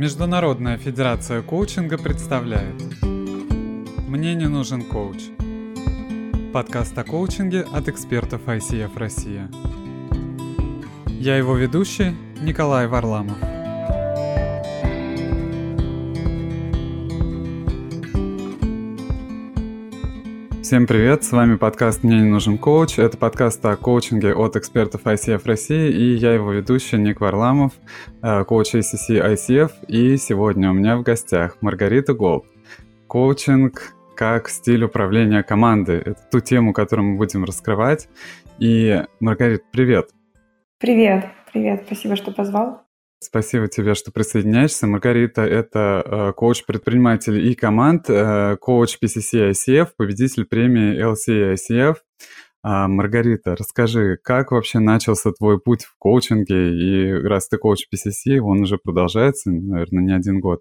Международная федерация коучинга представляет «Мне не нужен коуч» Подкаст о коучинге от экспертов ICF Россия. Я его ведущий Николай Варламов. Всем привет, с вами подкаст «Мне не нужен коуч». Это подкаст о коучинге от экспертов ICF России, и я его ведущий Ник Варламов, э, коуч ACC ICF, и сегодня у меня в гостях Маргарита Голд. Коучинг как стиль управления командой. Это ту тему, которую мы будем раскрывать. И, Маргарита, привет. Привет, привет, спасибо, что позвал. Спасибо тебе, что присоединяешься. Маргарита – это э, коуч предпринимателей и команд, э, коуч PCC ICF, победитель премии LCA ICF. А, Маргарита, расскажи, как вообще начался твой путь в коучинге? И раз ты коуч PCC, он уже продолжается, наверное, не один год.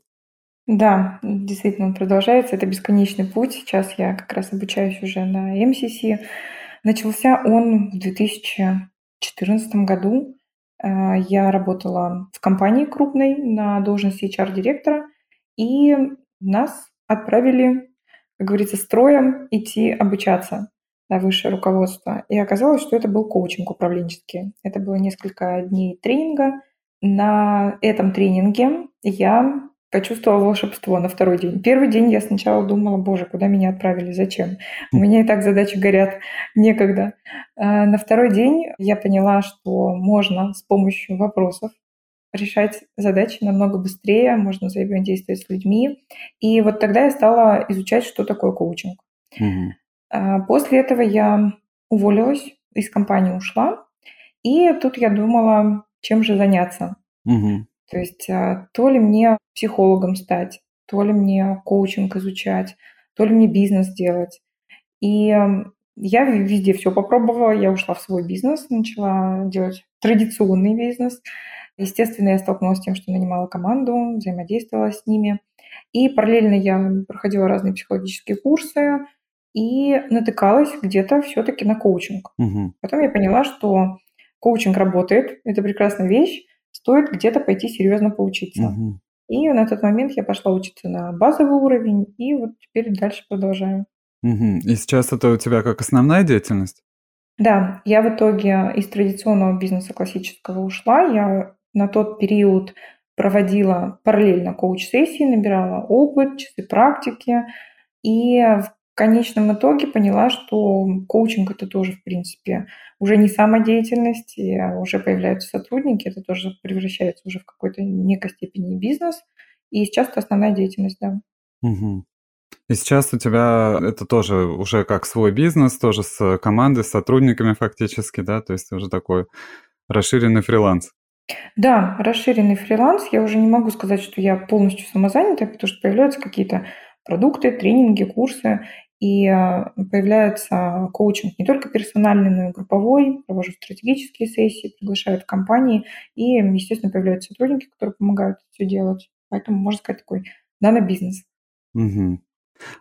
Да, действительно, он продолжается. Это бесконечный путь. Сейчас я как раз обучаюсь уже на МСС. Начался он в 2014 году. Э, я работала в компании крупной на должности HR-директора, и нас отправили, как говорится, строем идти обучаться на высшее руководство. И оказалось, что это был коучинг управленческий. Это было несколько дней тренинга. На этом тренинге я почувствовала волшебство на второй день. Первый день я сначала думала, боже, куда меня отправили, зачем? У меня и так задачи горят, некогда. А на второй день я поняла, что можно с помощью вопросов решать задачи намного быстрее, можно взаимодействовать с людьми. И вот тогда я стала изучать, что такое коучинг. Угу. После этого я уволилась, из компании ушла, и тут я думала, чем же заняться. Угу. То есть а, то ли мне психологом стать, то ли мне коучинг изучать, то ли мне бизнес делать. И я везде все попробовала, я ушла в свой бизнес, начала делать традиционный бизнес. Естественно, я столкнулась с тем, что нанимала команду, взаимодействовала с ними. И параллельно я проходила разные психологические курсы и натыкалась где-то все-таки на коучинг. Угу. Потом я поняла, что коучинг работает, это прекрасная вещь, стоит где-то пойти серьезно поучиться. Угу. И на тот момент я пошла учиться на базовый уровень, и вот теперь дальше продолжаю. Угу. И сейчас это у тебя как основная деятельность? Да, я в итоге из традиционного бизнеса классического ушла. Я на тот период проводила параллельно коуч-сессии, набирала опыт, часы практики. И в конечном итоге поняла, что коучинг это тоже, в принципе, уже не самодеятельность, и уже появляются сотрудники, это тоже превращается уже в какой-то некой степени бизнес. И сейчас это основная деятельность, да. Угу. И сейчас у тебя это тоже уже как свой бизнес, тоже с командой, с сотрудниками фактически, да, то есть уже такой расширенный фриланс. Да, расширенный фриланс. Я уже не могу сказать, что я полностью самозанятая, потому что появляются какие-то продукты, тренинги, курсы, и а, появляется коучинг не только персональный, но и групповой. Провожу стратегические сессии, приглашают компании. И, естественно, появляются сотрудники, которые помогают все делать. Поэтому, можно сказать, такой нано-бизнес. Угу.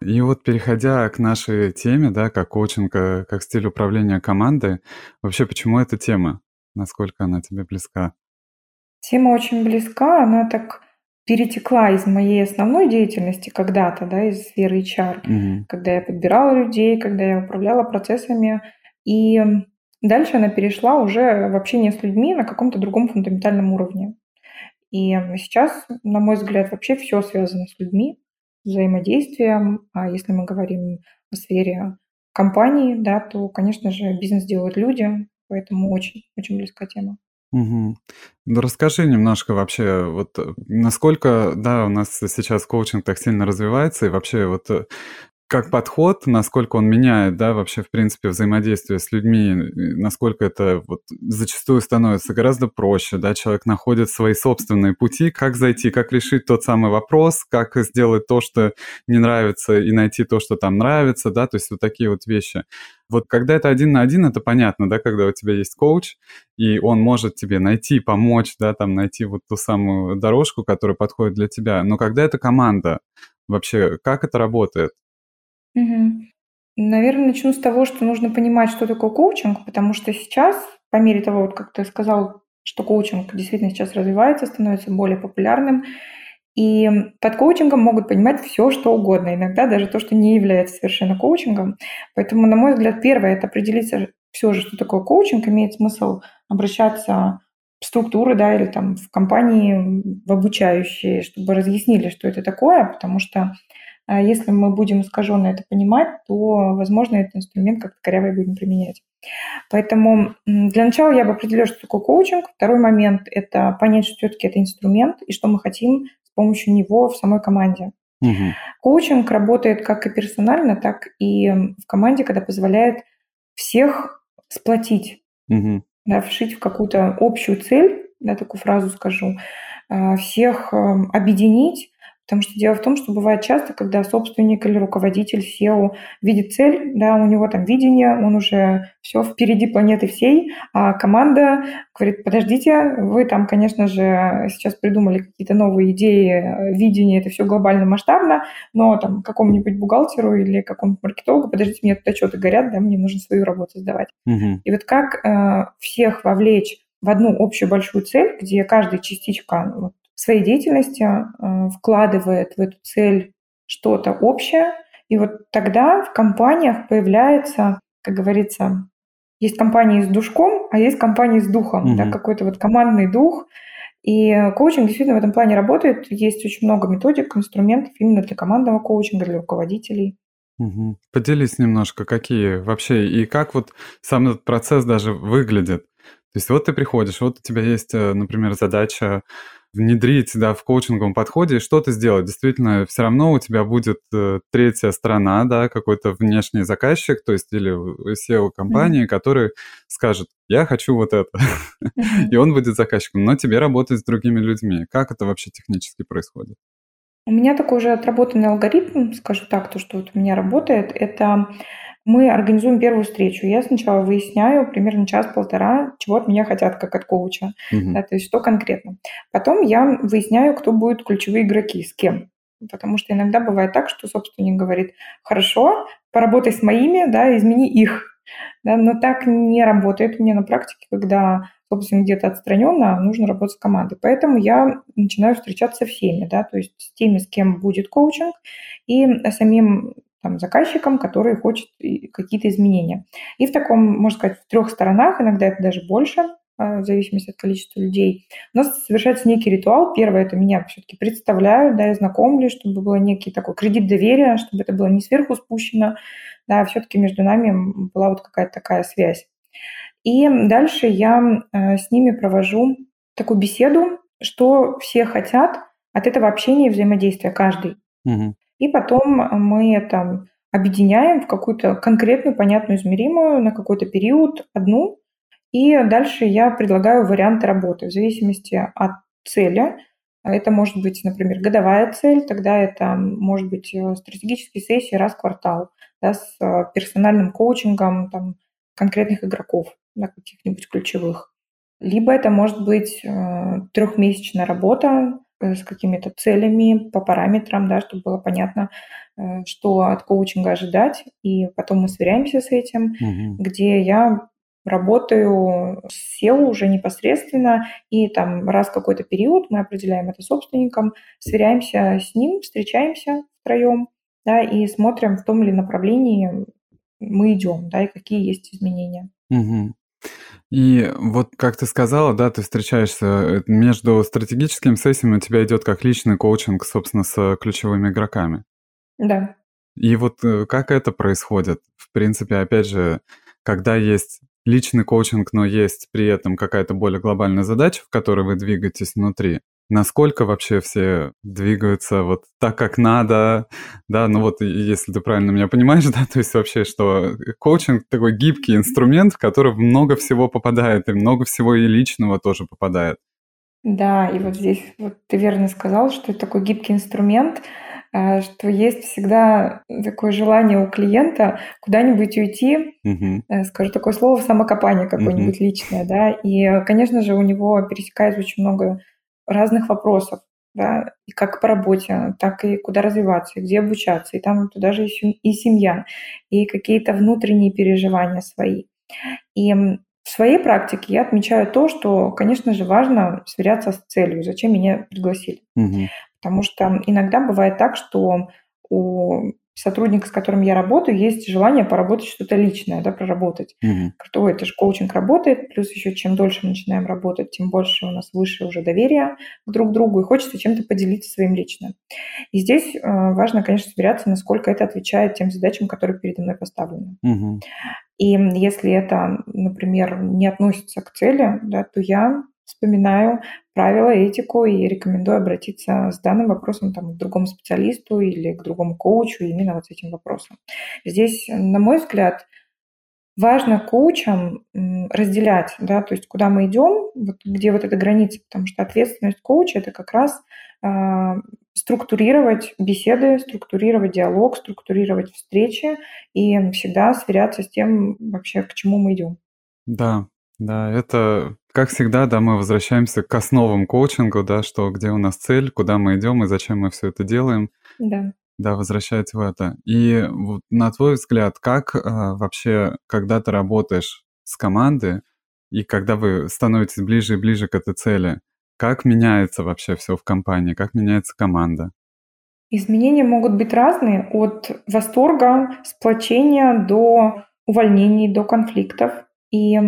И вот переходя к нашей теме, да, как коучинг, э, как стиль управления командой, вообще почему эта тема? Насколько она тебе близка? Тема очень близка, она так перетекла из моей основной деятельности когда-то, да, из сферы HR, угу. когда я подбирала людей, когда я управляла процессами. И дальше она перешла уже в общение с людьми на каком-то другом фундаментальном уровне. И сейчас, на мой взгляд, вообще все связано с людьми, взаимодействием. А если мы говорим о сфере компании, да, то, конечно же, бизнес делают люди, поэтому очень, очень близкая тема. Мгм. Ну, расскажи немножко вообще, вот э, насколько, да, у нас сейчас коучинг так сильно развивается, и вообще вот э, как подход, насколько он меняет, да, вообще, в принципе, взаимодействие с людьми, насколько это вот зачастую становится гораздо проще, да, человек находит свои собственные пути, как зайти, как решить тот самый вопрос, как сделать то, что не нравится, и найти то, что там нравится, да, то есть вот такие вот вещи. Вот когда это один на один, это понятно, да, когда у тебя есть коуч, и он может тебе найти, помочь, да, там найти вот ту самую дорожку, которая подходит для тебя. Но когда это команда, вообще, как это работает? Мгм. Наверно, начну с того, что нужно понимать, что такое коучинг, потому что сейчас, по мере того, вот как ты сказал, что коучинг действительно сейчас развивается, становится более популярным, И под коучингом могут понимать все, что угодно, иногда даже то, что не является совершенно коучингом. Поэтому, на мой взгляд, первое – это определиться все же, что такое коучинг, имеет смысл обращаться в структуры, да, или там в компании, в обучающие, чтобы разъяснили, что это такое, потому что если мы будем искаженно это понимать, то, возможно, этот инструмент как-то коряво будем применять. Поэтому для начала я бы определила, что такое коучинг. Второй момент – это понять, что все-таки это инструмент и что мы хотим с помощью него в самой команде. Угу. Коучинг работает как и персонально, так и в команде, когда позволяет всех сплотить, угу. да, вшить в какую-то общую цель, да, такую фразу скажу, а, всех эм, объединить, Потому что дело в том, что бывает часто, когда собственник или руководитель SEO видит цель, да, у него там видение, он уже все впереди планеты всей, а команда говорит, подождите, вы там, конечно же, сейчас придумали какие-то новые идеи, видение, это все глобально масштабно, но там какому-нибудь бухгалтеру или какому-нибудь маркетологу, подождите, мне тут отчеты горят, да, мне нужно свою работу сдавать. Угу. И вот как э, всех вовлечь в одну общую большую цель, где каждая частичка вот, своей деятельности э, вкладывает в эту цель что-то общее, и вот тогда в компаниях появляется, как говорится, есть компании с душком, а есть компании с духом, mm-hmm. да, какой-то вот командный дух. И коучинг действительно в этом плане работает. Есть очень много методик, инструментов именно для командного коучинга, для руководителей. Угу. Поделись немножко, какие вообще и как вот сам этот процесс даже выглядит. То есть вот ты приходишь, вот у тебя есть, э, например, задача внедрить да, в коучинговом подходе что-то сделать. Действительно, все равно у тебя будет э, третья сторона, да, какой-то внешний заказчик, то есть или SEO-компании, mm-hmm. который скажет, я хочу вот это. Mm-hmm. И он будет заказчиком, но тебе работать с другими людьми. Как это вообще технически происходит? У меня такой же отработанный алгоритм, скажу так, то, что вот у меня работает, это мы организуем первую встречу. Я сначала выясняю примерно час-полтора, чего от меня хотят, как от коуча, угу. да, то есть что конкретно. Потом я выясняю, кто будут ключевые игроки, с кем. Потому что иногда бывает так, что собственник говорит, хорошо, поработай с моими, да, измени их. Да, но так не работает мне на практике, когда собственно, где-то отстраненно, нужно работать с командой. Поэтому я начинаю встречаться со всеми, да, то есть с теми, с кем будет коучинг, и самим там, заказчиком, который хочет какие-то изменения. И в таком, можно сказать, в трех сторонах, иногда это даже больше, а, в зависимости от количества людей, у нас совершается некий ритуал. Первое, это меня все-таки представляют, да, и знакомлю, чтобы был некий такой кредит доверия, чтобы это было не сверху спущено, да, а все-таки между нами была вот какая-то такая связь. И дальше я э, с ними провожу такую беседу, что все хотят от этого общения и взаимодействия каждый. Угу. И потом мы это объединяем в какую-то конкретную, понятную, измеримую на какой-то период одну. И дальше я предлагаю варианты работы в зависимости от цели. Это может быть, например, годовая цель, тогда это может быть э, стратегические сессии раз в квартал да, с э, персональным коучингом там, конкретных игроков, да, каких-нибудь ключевых. Либо это может быть э, трехмесячная работа, с какими-то целями по параметрам, да, чтобы было понятно, что от коучинга ожидать, и потом мы сверяемся с этим, угу. где я работаю с SEO уже непосредственно, и там раз какой-то период мы определяем это собственником, сверяемся с ним, встречаемся втроем, да, и смотрим, в том ли направлении мы идем, да, и какие есть изменения. Угу. И вот как ты сказала, да, ты встречаешься э, между стратегическими сессиями, у тебя идет как личный коучинг, собственно, с ключевыми игроками. Да. И вот э, как это происходит? В принципе, опять же, когда есть личный коучинг, но есть при этом какая-то более глобальная задача, в которой вы двигаетесь внутри, насколько вообще все двигаются вот так, как надо, да, ну вот если ты правильно меня понимаешь, да, то есть вообще, что коучинг такой гибкий инструмент, в который много всего попадает, и много всего и личного тоже попадает. Да, и вот здесь вот ты верно сказал, что это такой гибкий инструмент, э, что есть всегда такое желание у клиента куда-нибудь уйти, угу. скажу такое слово, самокопание какое-нибудь угу. личное, да, и, конечно же, у него пересекается очень много разных вопросов, да, и как по работе, так и куда развиваться, и где обучаться, и там туда же и семья, и какие-то внутренние переживания свои. И в своей практике я отмечаю то, что, конечно же, важно сверяться с целью, зачем меня пригласили. Угу. Потому что иногда бывает так, что у сотрудника, с которым я работаю, есть желание поработать что-то личное, да, проработать. Мгм. Что это же коучинг работает, плюс еще чем дольше мы начинаем работать, тем больше у нас выше уже доверие друг к другу, и хочется чем-то поделиться своим личным. И здесь э, важно, конечно, сверяться, насколько это отвечает тем задачам, которые передо мной поставлены. Мгм. И если это, например, не относится к цели, да, то я вспоминаю правила, этику и рекомендую обратиться с данным вопросом там, к другому специалисту или к другому коучу именно вот с этим вопросом. Здесь, на мой взгляд, важно коучам разделять, да, то есть куда мы идем, вот где вот эта граница, потому что ответственность коуча – это как раз э, структурировать беседы, структурировать диалог, структурировать встречи и всегда сверяться с тем вообще, к чему мы идем. Да, да, это, как всегда, да, мы возвращаемся к основам коучинга, да, что где у нас цель, куда мы идем и зачем мы все это делаем. Да. Да, возвращать в это. И вот на твой взгляд, как э, вообще, когда ты работаешь с командой, и когда вы становитесь ближе и ближе к этой цели, как меняется вообще все в компании, как меняется команда? Изменения могут быть разные, от восторга, сплочения до увольнений, до конфликтов. И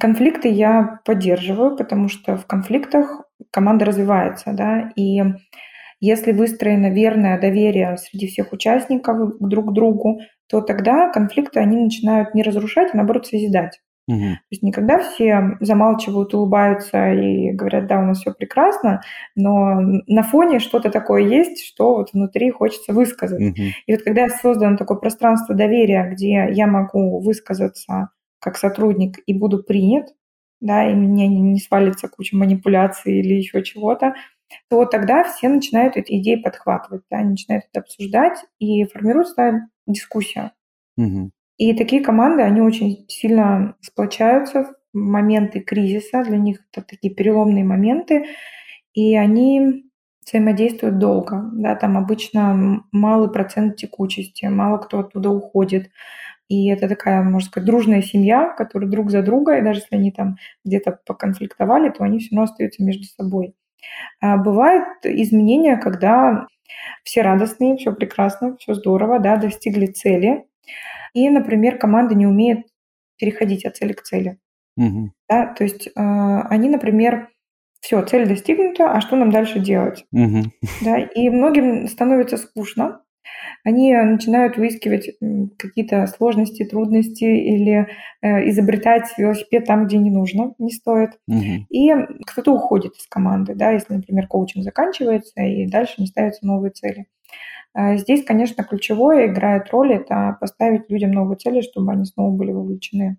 конфликты я поддерживаю, потому что в конфликтах команда развивается, да, и если выстроено верное доверие среди всех участников друг к другу, то тогда конфликты, они начинают не разрушать, а наоборот созидать. Угу. То есть никогда все замалчивают, улыбаются и говорят, да, у нас все прекрасно, но на фоне что-то такое есть, что вот внутри хочется высказать. Угу. И вот когда создано такое пространство доверия, где я могу высказаться как сотрудник и буду принят, да, и мне не свалится куча манипуляций или еще чего-то, то тогда все начинают эти идеи подхватывать, да, начинают это обсуждать, и формируется дискуссия. Угу. И такие команды, они очень сильно сплочаются в моменты кризиса, для них это такие переломные моменты, и они взаимодействуют долго. Да, там обычно малый процент текучести, мало кто оттуда уходит. И это такая, можно сказать, дружная семья, которая друг за друга, и даже если они там где-то поконфликтовали, то они все равно остаются между собой. А бывают изменения, когда все радостные, все прекрасно, все здорово, да, достигли цели, и, например, команда не умеет переходить от цели к цели. Угу. Да? То есть э, они, например, все, цель достигнута, а что нам дальше делать? Угу. Да? И многим становится скучно, они начинают выискивать какие-то сложности, трудности или э, изобретать велосипед там, где не нужно, не стоит. Угу. И кто-то уходит из команды, да, если, например, коучинг заканчивается и дальше не ставятся новые цели. А здесь, конечно, ключевое играет роль это поставить людям новые цели, чтобы они снова были вовлечены.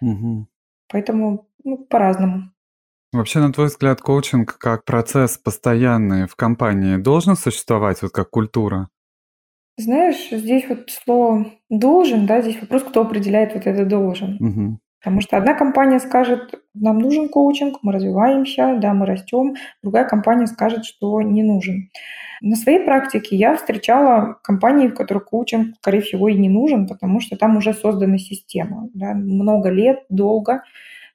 Угу. Поэтому ну, по-разному. Вообще, на твой взгляд, коучинг как процесс постоянный в компании должен существовать, вот как культура? Знаешь, здесь вот слово должен, да, здесь вопрос, кто определяет вот это должен. Угу. Потому что одна компания скажет, нам нужен коучинг, мы развиваемся, да, мы растем, другая компания скажет, что не нужен. На своей практике я встречала компании, в которых коучинг, скорее всего, и не нужен, потому что там уже создана система, да, много лет, долго,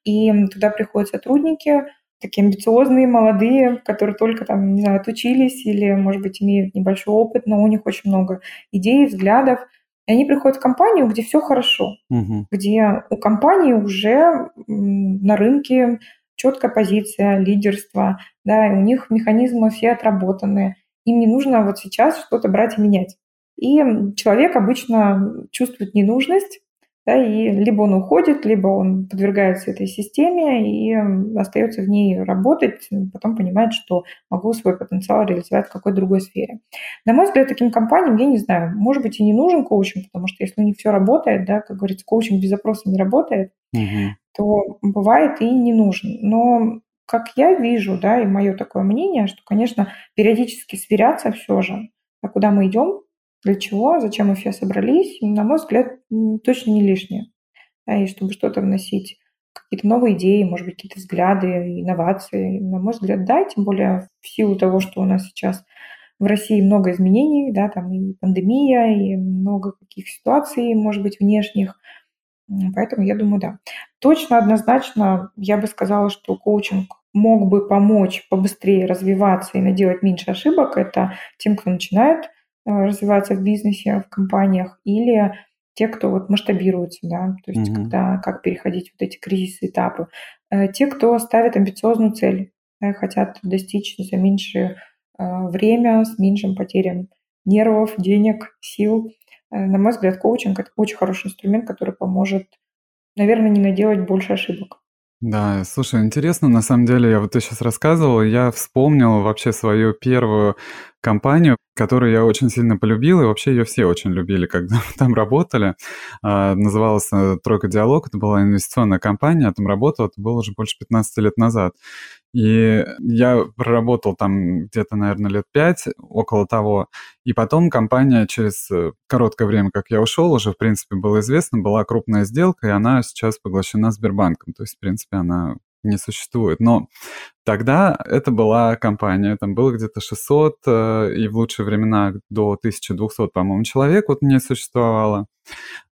и туда приходят сотрудники, такие амбициозные, молодые, которые только там, не знаю, отучились или, может быть, имеют небольшой опыт, но у них очень много идей, взглядов, и они приходят в компанию, где все хорошо, угу. где у компании уже на рынке четкая позиция, лидерство, да, и у них механизмы все отработаны. Им не нужно вот сейчас что-то брать и менять. И человек обычно чувствует ненужность, да, и либо он уходит, либо он подвергается этой системе и остается в ней работать, потом понимает, что могу свой потенциал реализовать в какой-то другой сфере. На мой взгляд, таким компаниям, я не знаю, может быть, и не нужен коучинг, потому что если у них все работает, да, как говорится, коучинг без запроса не работает, угу. то бывает и не нужен. Но как я вижу, да, и мое такое мнение, что, конечно, периодически сверяться все же, а куда мы идем, для чего, зачем мы все собрались, на мой взгляд, точно не лишнее. И чтобы что-то вносить, какие-то новые идеи, может быть, какие-то взгляды, инновации, на мой взгляд, да, тем более в силу того, что у нас сейчас в России много изменений, да, там и пандемия, и много каких ситуаций, может быть, внешних. Поэтому я думаю, да. Точно, однозначно, я бы сказала, что коучинг мог бы помочь побыстрее развиваться и наделать меньше ошибок, это тем, кто начинает э, развиваться в бизнесе, в компаниях, или те, кто вот масштабируется, да, то есть Мгм. когда как переходить вот эти кризисы, этапы. Э, Те, кто ставит амбициозную цель, да, хотят достичь за меньшее э, время, с меньшим потерям нервов, денег, сил. Э, На мой взгляд, коучинг– это очень хороший инструмент, который поможет, наверное, не наделать больше ошибок. Да, слушай, интересно, на самом деле, я вот ты сейчас рассказывал, я вспомнил вообще свою первую компанию, которую я очень сильно полюбил, и вообще ее все очень любили, когда там работали. А, называлась э, «Тройка Диалог», это была инвестиционная компания, я там работал, это было уже больше 15 лет назад. И я проработал там где-то, наверное, лет пять, около того. И потом компания через э, короткое время, как я ушел, уже, в принципе, было известно, была крупная сделка, и она сейчас поглощена Сбербанком. То есть, в принципе, она не существует. Но тогда это была компания, там было где-то 600, э, и в лучшие времена до 1200, по-моему, человек вот не существовало.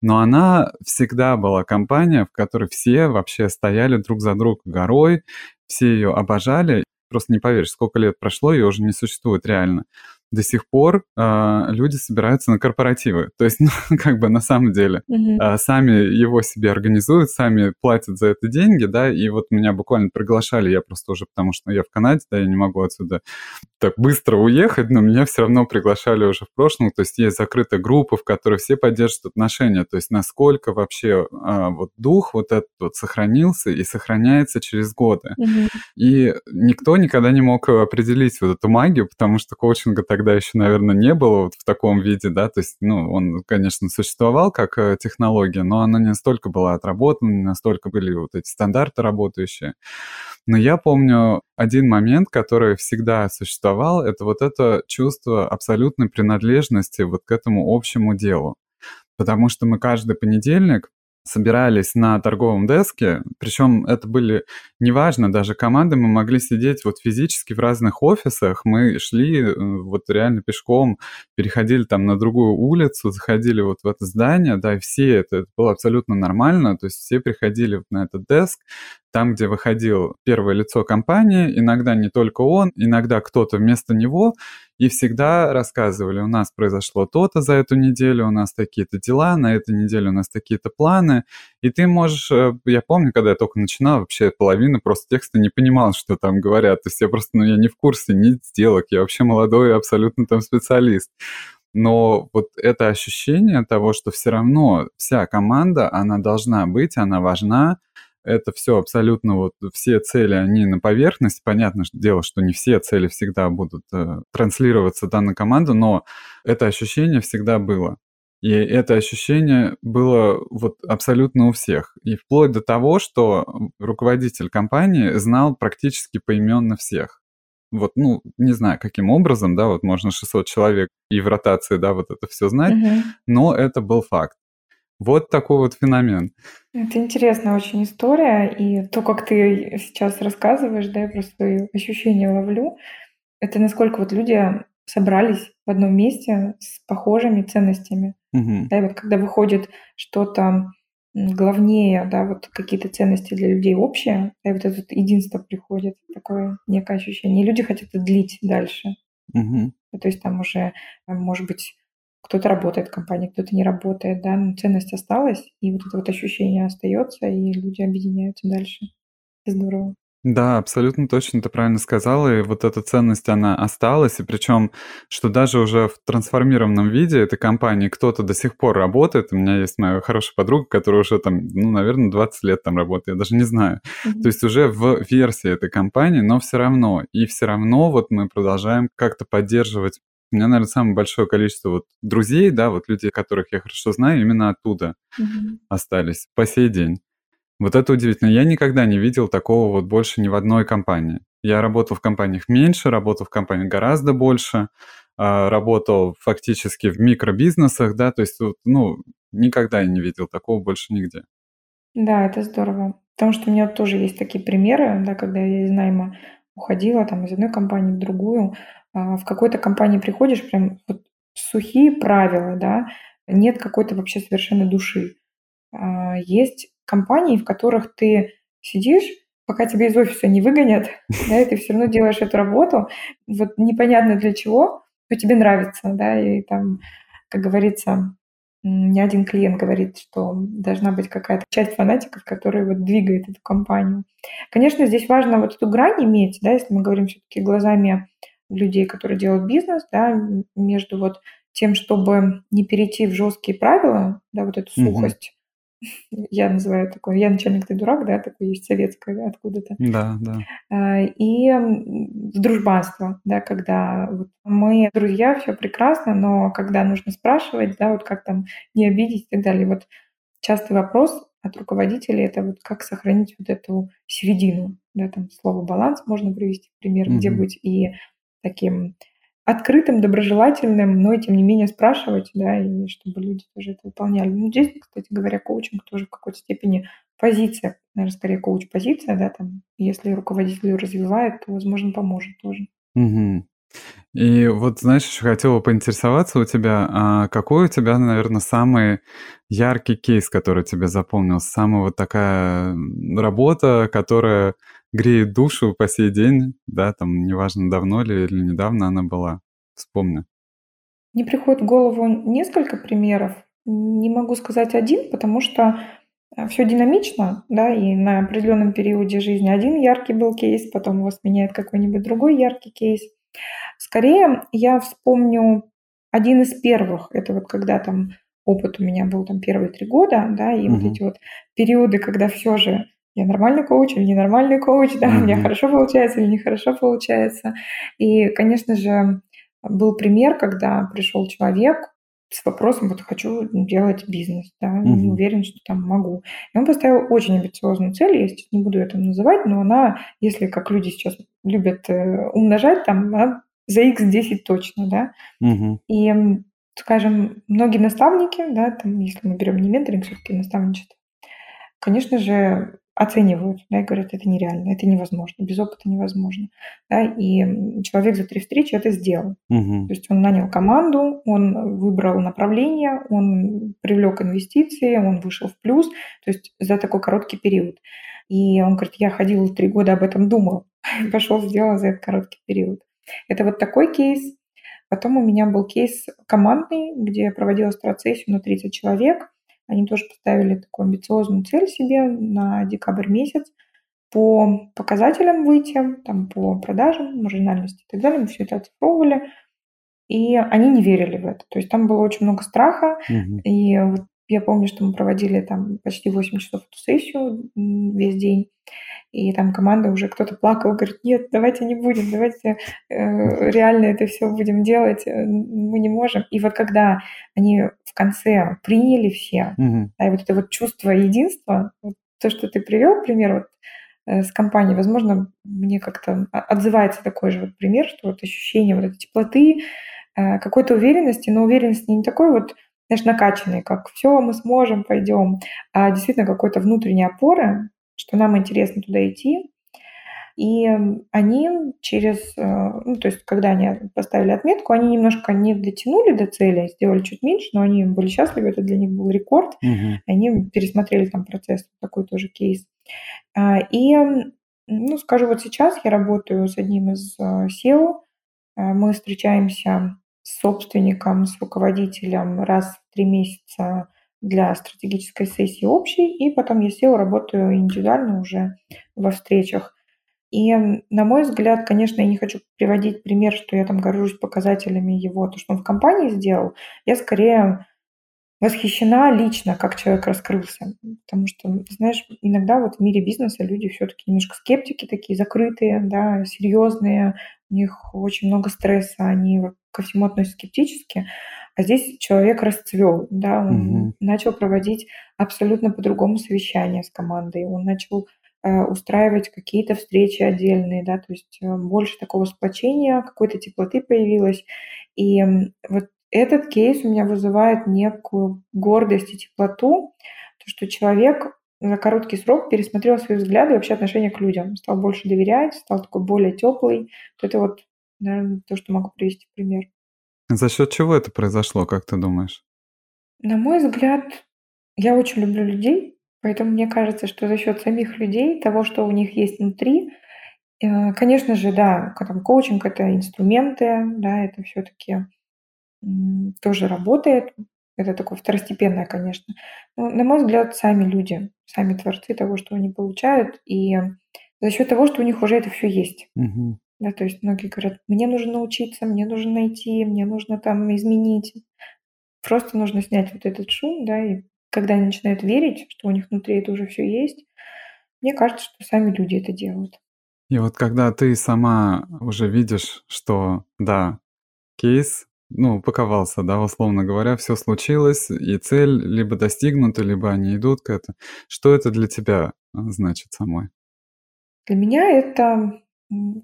Но она всегда была компания, в которой все вообще стояли друг за друг горой, все ее обожали. Просто не поверишь, сколько лет прошло, ее уже не существует реально. До сих пор э, люди собираются на корпоративы. То есть, ну, как бы на самом деле, Мгм. э, сами его себе организуют, сами платят за это деньги, да, и вот меня буквально приглашали, я просто уже, потому что я в Канаде, да, я не могу отсюда так быстро уехать, но меня все равно приглашали уже в прошлом, то есть есть закрытая группа, в которой все поддерживают отношения, то есть насколько вообще а, вот дух вот этот вот сохранился и сохраняется через годы. Мгм. И никто никогда не мог определить вот эту магию, потому что коучинга тогда еще, наверное, не было вот в таком виде, да, то есть, ну, он, конечно, существовал как э, технология, но она не настолько была отработана, не настолько были вот эти стандарты работающие. Но я помню один момент, который всегда существовал, это вот это чувство абсолютной принадлежности вот к этому общему делу. Потому что мы каждый понедельник собирались на торговом деске, причем это были, неважно, даже команды, мы могли сидеть вот физически в разных офисах, мы шли э, вот реально пешком, переходили там на другую улицу, заходили вот в это здание, да, и все это, это было абсолютно нормально, то есть все приходили вот на этот деск, там, где выходил первое лицо компании, иногда не только он, иногда кто-то вместо него, и всегда рассказывали, у нас произошло то-то за эту неделю, у нас такие-то дела, на этой неделе у нас такие-то планы, и ты можешь, э, я помню, когда я только начинал, вообще половина просто текста не понимал, что там говорят, то есть я просто, ну, я не в курсе ни сделок, я вообще молодой абсолютно там специалист. Но вот это ощущение того, что все равно вся команда, она должна быть, она важна, это все абсолютно вот все цели, они на поверхности. Понятно что дело, что не все цели всегда будут э, транслироваться да, на команду, но это ощущение всегда было. И это ощущение было вот абсолютно у всех. И вплоть до того, что руководитель компании знал практически поименно всех. Вот, ну, не знаю, каким образом, да, вот можно 600 человек и в ротации, да, вот это все знать, Мгм. но это был факт. Вот такой вот феномен. Это интересная очень история, и то, как ты сейчас рассказываешь, да, я просто свои ощущения ловлю, это насколько вот люди собрались в одном месте с похожими ценностями. Мгм. Да, и вот когда выходит что-то главнее, да, вот какие-то ценности для людей общие, да, и вот это единство приходит, такое некое ощущение. И люди хотят это длить дальше. Ну, то есть там уже, может быть, кто-то работает в компании, кто-то не работает, да, но ценность осталась, и вот это вот ощущение остается, и люди объединяются дальше. Здорово. Да, абсолютно точно ты правильно сказала, и вот эта ценность, она осталась, и причем, что даже уже в трансформированном виде этой компании кто-то до сих пор работает. У меня есть моя хорошая подруга, которая уже там, ну, наверное, 20 лет там работает, я даже не знаю. Мгм. То есть уже в версии этой компании, но все равно. И все равно вот мы продолжаем как-то поддерживать. У меня, наверное, самое большое количество вот друзей, да, вот людей, которых я хорошо знаю, именно оттуда Мгм. остались по сей день. Вот это удивительно. Я никогда не видел такого вот больше ни в одной компании. Я работал в компаниях меньше, работал в компаниях гораздо больше, а, работал фактически в микробизнесах, да, то есть, ну, никогда я не видел такого больше нигде. Да, это здорово. Потому что у меня тоже есть такие примеры, да, когда я из найма уходила там из одной компании в другую. А, В какой-то компании приходишь, прям вот сухие правила, да, нет какой-то вообще совершенно души. А, Есть компании, в которых ты сидишь, пока тебя из офиса не выгонят, да, и ты все равно делаешь эту работу, вот непонятно для чего, но тебе нравится, да, и там, как говорится, ни один клиент говорит, что должна быть какая-то часть фанатиков, которая вот двигает эту компанию. Конечно, здесь важно вот эту грань иметь, да, если мы говорим все-таки глазами людей, которые делают бизнес, да, между вот тем, чтобы не перейти в жесткие правила, да, вот эту сухость, я называю такой, я начальник, ты дурак, да, такое есть советское откуда-то. Да, да. А, и в дружбанство, да, когда вот мы друзья, все прекрасно, но когда нужно спрашивать, да, вот как там не обидеть и так далее. Вот частый вопрос от руководителей это вот как сохранить вот эту середину, да, там слово баланс можно привести пример, где быть и таким открытым, доброжелательным, но и тем не менее спрашивать, да, и чтобы люди тоже это выполняли. Ну, здесь, кстати говоря, коучинг тоже в какой-то степени позиция, наверное, скорее коуч-позиция, да, там, если руководитель развивает, то, возможно, поможет тоже. Угу. И вот, знаешь, еще хотела поинтересоваться у тебя, а какой у тебя, наверное, самый яркий кейс, который тебе запомнился? Самая вот такая работа, которая греет душу по сей день, да, там, неважно, давно ли или недавно она была. Вспомни. Мне приходит в голову несколько примеров. Не могу сказать один, потому что э, все динамично, да, и на определенном периоде жизни один яркий был кейс, потом его сменяет какой-нибудь другой яркий кейс. Скорее, я вспомню один из первых, это вот когда там опыт у меня был там первые три года, да, и угу. вот эти вот периоды, когда все же я нормальный коуч или ненормальный коуч, да, mm-hmm. у меня хорошо получается или нехорошо получается. И, конечно же, был пример, когда пришел человек с вопросом, вот хочу делать бизнес, да, mm-hmm. не уверен, что там могу. И он поставил очень амбициозную цель, я сейчас не буду это называть, но она, если как люди сейчас любят э, умножать, там она за x10 точно, да. Mm-hmm. И, скажем, многие наставники, да, там, если мы берем не менторинг, все-таки наставничество, конечно же, оценивают, да, и говорят, это нереально, это невозможно, без опыта невозможно. Да, и человек за три встречи это сделал. Угу. То есть он нанял команду, он выбрал направление, он привлек инвестиции, он вышел в плюс, то есть за такой короткий период. И он говорит, я ходил три года об этом думал, пошел сделал за этот короткий период. Это вот такой кейс. Потом у меня был кейс командный, где проводилась процессию на 30 человек. Они тоже поставили такую амбициозную цель себе на декабрь месяц по показателям выйти, там, по продажам, маржинальности и так далее. Мы все это оцифровывали. И они не верили в это. То есть там было очень много страха. Угу. И вот я помню, что мы проводили там почти 8 часов эту сессию весь день. И там команда уже кто-то плакал, говорит, нет, давайте не будем, давайте э, реально это все будем делать, э, мы не можем. И вот когда они в конце приняли все, угу. да, и вот это вот чувство единства, вот то, что ты привел, пример вот, э, с компанией, возможно, мне как-то отзывается такой же вот пример, что вот ощущение вот этой теплоты, э, какой-то уверенности, но уверенность не такой вот, знаешь, накачанный, как все, мы сможем, пойдем, а действительно какой-то внутренней опоры, что нам интересно туда идти. И они через, э, ну, то есть, когда они поставили отметку, они немножко не дотянули до цели, сделали чуть меньше, но они были счастливы, это для них был рекорд. Угу. Они пересмотрели там процесс, такой тоже кейс. А, и, ну, скажу, вот сейчас я работаю с одним из э, SEO, э, мы встречаемся с собственником, с руководителем раз в три месяца для стратегической сессии общей, и потом я села, работаю индивидуально уже во встречах. И, на мой взгляд, конечно, я не хочу приводить пример, что я там горжусь показателями его, то, что он в компании сделал. Я скорее восхищена лично, как человек раскрылся. Потому что, знаешь, иногда вот в мире бизнеса люди все-таки немножко скептики такие, закрытые, да, серьезные, у них очень много стресса, они ко всему относятся скептически. А здесь человек расцвел, да, он угу. начал проводить абсолютно по-другому совещания с командой, он начал э, устраивать какие-то встречи отдельные, да, то есть э, больше такого сплочения, какой-то теплоты появилось. И вот этот кейс у меня вызывает некую гордость и теплоту, то, что человек за короткий срок пересмотрел свои взгляды и вообще отношение к людям, стал больше доверять, стал такой более теплый. Вот это вот, наверное, то, что могу привести в пример. За счет чего это произошло, как ты думаешь? На мой взгляд, я очень люблю людей, Поэтому мне кажется, что за счет самих людей, того, что у них есть внутри, э, конечно же, да, там коучинг- это инструменты, да, это все таки тоже работает. Это такое второстепенное, конечно. Но, на мой взгляд, сами люди, сами творцы того, что они получают, и за счет того, что у них уже это все есть. Мгм. Да, то есть многие говорят: "Мне нужно научиться, мне нужно найти, мне нужно там изменить". Просто нужно снять вот этот шум, да, и когда они начинают верить, что у них внутри это уже все есть, мне кажется, что сами люди это делают. И вот когда ты сама уже видишь, что да, кейс, ну, упаковался, да, условно говоря, все случилось, и цель либо достигнута, либо они идут к этому. Что это для тебя, а, значит самой? Для меня это,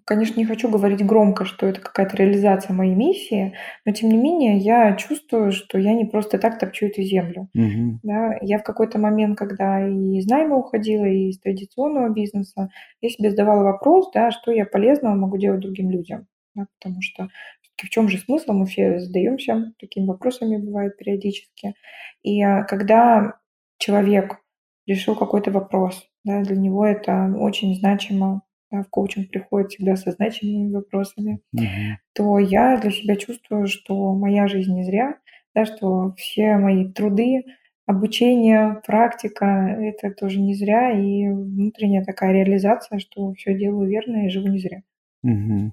конечно, не хочу говорить громко, что это какая-то реализация моей миссии, но тем не менее я чувствую, что я не просто так топчу эту землю. Мгм. Да, я в какой-то момент, когда и из найма уходила, и из традиционного бизнеса, я себе задавала вопрос, да, что я полезного могу делать другим людям. Да, потому что в чем же смысл? Мы все задаемся такими вопросами, бывает периодически. И а, когда человек решил какой-то вопрос, да, для него это очень значимо, в коучинг приходит всегда со значимыми вопросами, Мгм. то я для себя чувствую, что моя жизнь не зря, да, что все мои труды, обучение, практика- это тоже не зря, и внутренняя такая реализация, что все делаю верно и живу не зря. Мгм.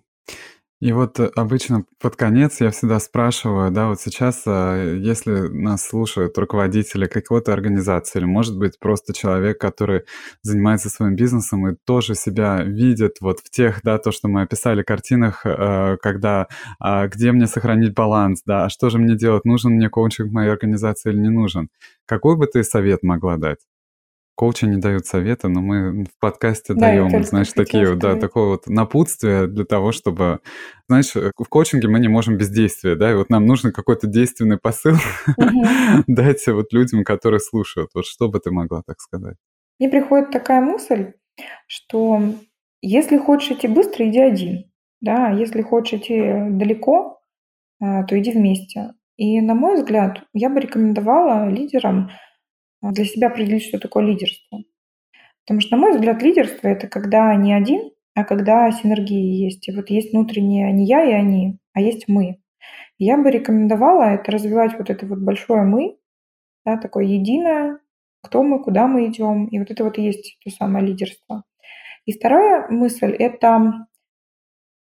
И вот, э, обычно под конец я всегда спрашиваю, да, вот сейчас, а, если нас слушают руководители какой-то организации или, может быть, просто человек, который занимается своим бизнесом и тоже себя видит вот в тех, да, то, что мы описали, картинах, э, когда, а, где мне сохранить баланс, да, а что же мне делать, нужен мне коучинг в моей организации или не нужен. Какой бы ты совет могла дать? Коучи не дают совета, но мы в подкасте Да, даем, знаешь, такие вот, да, сказать. такое вот напутствие для того, чтобы, знаешь, э, в коучинге мы не можем без действия, да, и вот нам нужен какой-то действенный посыл Мгм. дать вот людям, которые слушают. Вот что бы ты могла так сказать? Мне приходит такая мысль, что если хочешь идти быстро, иди один, да, если хочешь идти далеко, а, то иди вместе. И, на мой взгляд, я бы рекомендовала лидерам для себя определить, что такое лидерство. Потому что, на мой взгляд, лидерство– это когда не один, а когда синергии есть. И вот есть внутреннее не я и они, а есть мы. Я бы рекомендовала это развивать вот это вот большое мы, да, такое единое, кто мы, куда мы идем. И вот это вот и есть то самое лидерство. И вторая мысль– это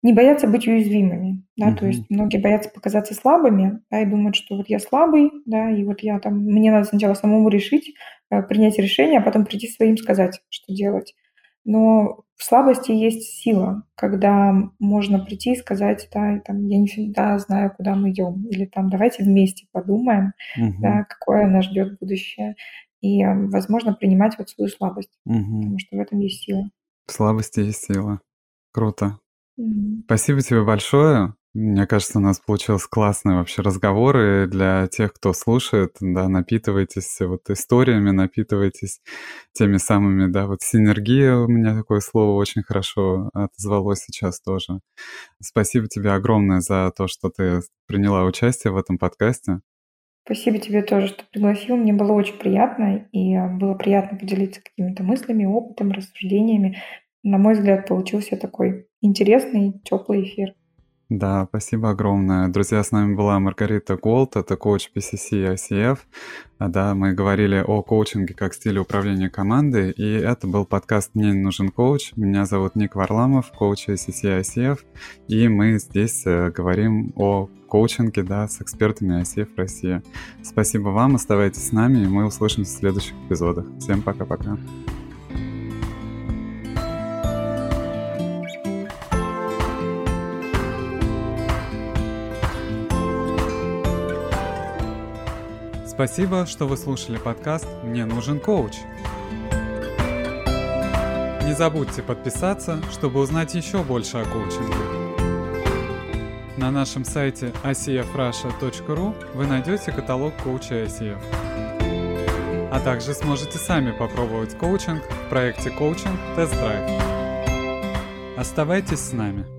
не бояться быть уязвимыми, да, то Мгм. есть многие боятся показаться слабыми, да, и думают, что вот я слабый, да, и вот я там, мне надо сначала самому решить, э, принять решение, а потом прийти своим сказать, что делать. Но в слабости есть сила, когда можно прийти и сказать, да, там, я не всегда знаю, куда мы идем, или там, давайте вместе подумаем, Мгм. да, какое нас ждет будущее, и, э, возможно, принимать вот свою слабость, Мгм. потому что в этом есть сила. В слабости есть сила. Круто. Спасибо тебе большое. Мне кажется, у нас получился классный вообще разговор, и для тех, кто слушает, да, напитывайтесь вот историями, напитывайтесь теми самыми, да, вот синергия, у меня такое слово очень хорошо отозвалось сейчас тоже. Спасибо тебе огромное за то, что ты приняла участие в этом подкасте. Спасибо тебе тоже, что пригласил. Мне было очень приятно, и э, было приятно поделиться какими-то мыслями, опытом, рассуждениями. На мой взгляд, получился такой интересный, теплый эфир. Да, спасибо огромное. Друзья, с нами была Маргарита Голд, это коуч PCC и ICF. А, Да, мы говорили о коучинге как стиле управления командой, и это был подкаст «Мне не нужен коуч». Меня зовут Ник Варламов, коуч ACC и ICF, и мы здесь э, говорим о коучинге, да, с экспертами ICF России. Спасибо вам, оставайтесь с нами, и мы услышимся в следующих эпизодах. Всем пока-пока. Спасибо, что вы слушали подкаст «Мне нужен коуч». Не забудьте подписаться, чтобы узнать еще больше о коучинге. На нашем сайте icfrussia.ru вы найдете каталог коуча ICF. А также сможете сами попробовать коучинг в проекте коучинг Тест Драйв. Оставайтесь с нами.